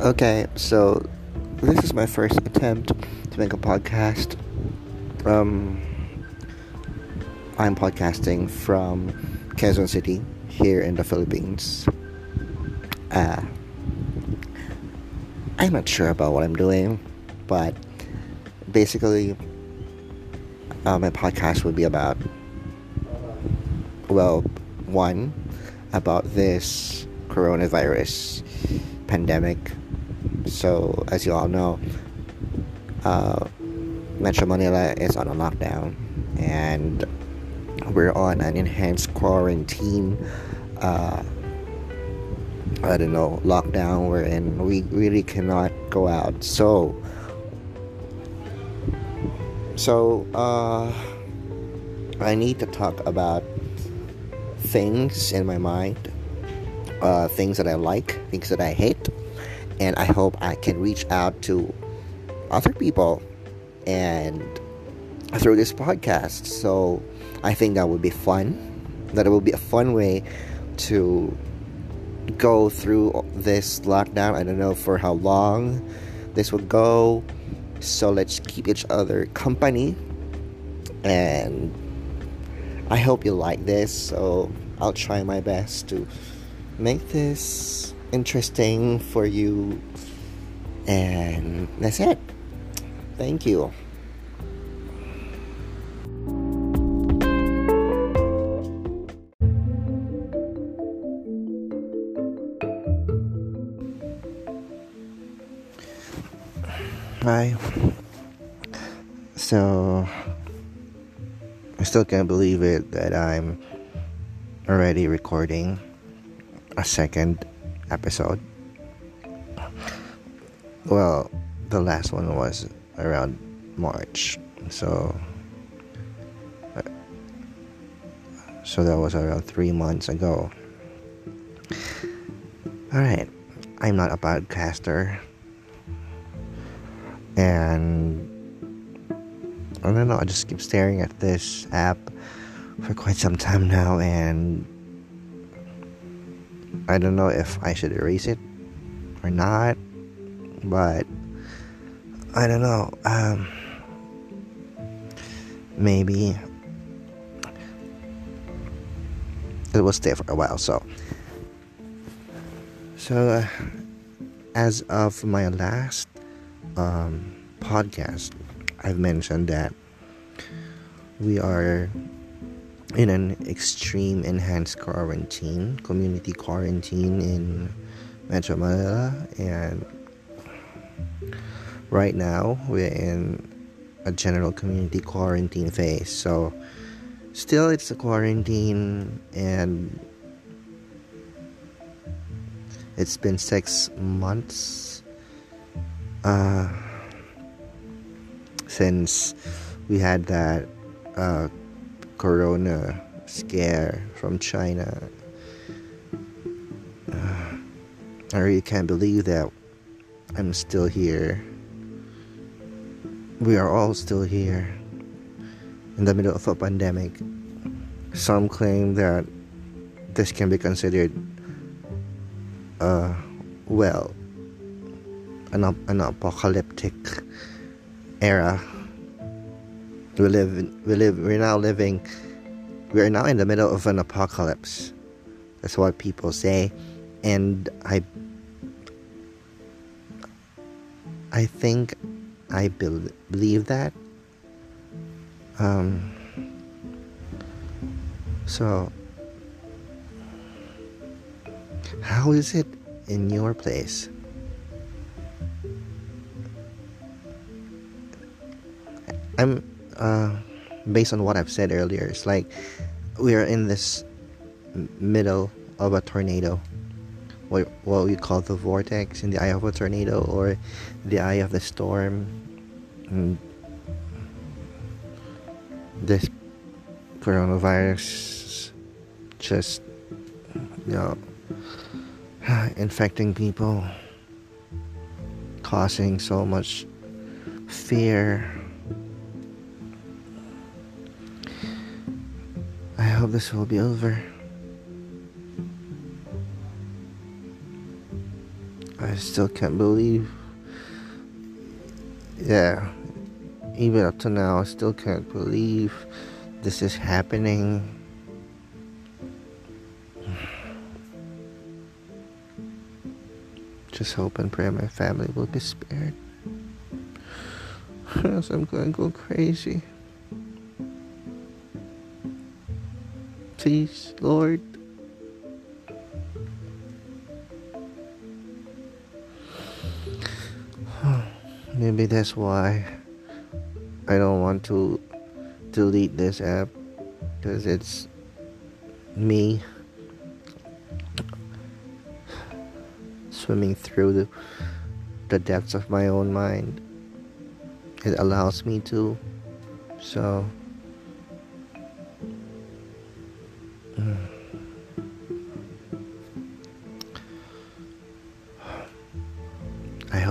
Okay, so this is my first attempt to make a podcast. Um, I'm podcasting from Quezon City here in the Philippines. Uh, I'm not sure about what I'm doing, but basically, uh, my podcast would be about, well, one, about this coronavirus pandemic so, as you all know, uh, Metro Manila is on a lockdown, and we're on an enhanced quarantine. Uh, I don't know lockdown wherein we really cannot go out. So, so uh, I need to talk about things in my mind, uh, things that I like, things that I hate and I hope I can reach out to other people and through this podcast. So I think that would be fun. That it would be a fun way to go through this lockdown. I don't know for how long this will go. So let's keep each other company. And I hope you like this. So I'll try my best to make this interesting for you. And that's it. Thank you. Hi. So, I still can't believe it that I'm already recording a second episode. Well, the last one was around March, so uh, so that was around three months ago. All right, I'm not a podcaster, and I don't know. I just keep staring at this app for quite some time now, and I don't know if I should erase it or not, but I don't know. Um, maybe it will stay for a while. So, so uh, as of my last um, podcast, I've mentioned that we are in an extreme enhanced quarantine, community quarantine in Metro Manila, and right now we're in a general community quarantine phase. So, still, it's a quarantine, and it's been six months uh, since we had that. Uh, corona scare from China. Uh, I really can't believe that I'm still here. We are all still here in the middle of a pandemic. Some claim that this can be considered, uh, well, an, an apocalyptic era we live, we live, we're now living, we're now in the middle of an apocalypse. That's what people say, and I, I think, I be- believe that. Um. So, how is it in your place? I'm uh, based on what I've said earlier, it's like we are in this middle of a tornado. What, what we call the vortex in the eye of a tornado or the eye of the storm. And this coronavirus just, you know, infecting people, causing so much fear. Hope this will be over. I still can't believe. Yeah, even up to now, I still can't believe this is happening. Just hope and pray my family will be spared. Or else I'm gonna go crazy. Please, Lord. Maybe that's why I don't want to delete this app because it's me swimming through the, the depths of my own mind. It allows me to. So.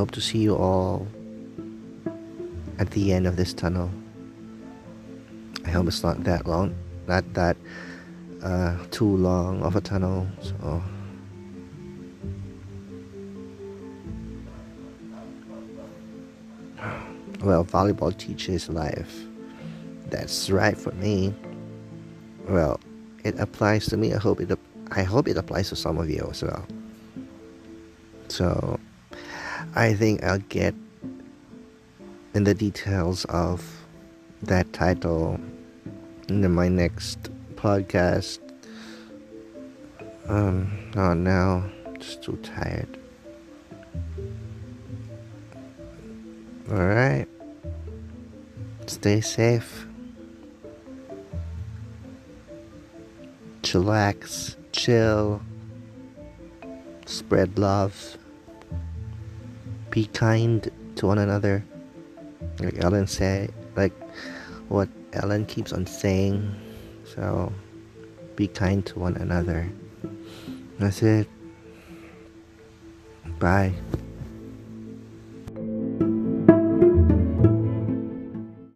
Hope to see you all at the end of this tunnel. I hope it's not that long, not that uh, too long of a tunnel. So. Well, volleyball teaches life. That's right for me. Well, it applies to me. I hope it. I hope it applies to some of you as well. So, I think I'll get in the details of that title in my next podcast. Um, not now. Just too tired. Alright. Stay safe. Chillax, chill, spread love, be kind to one another. Like Ellen said, like what Ellen keeps on saying. So be kind to one another. That's it. Bye.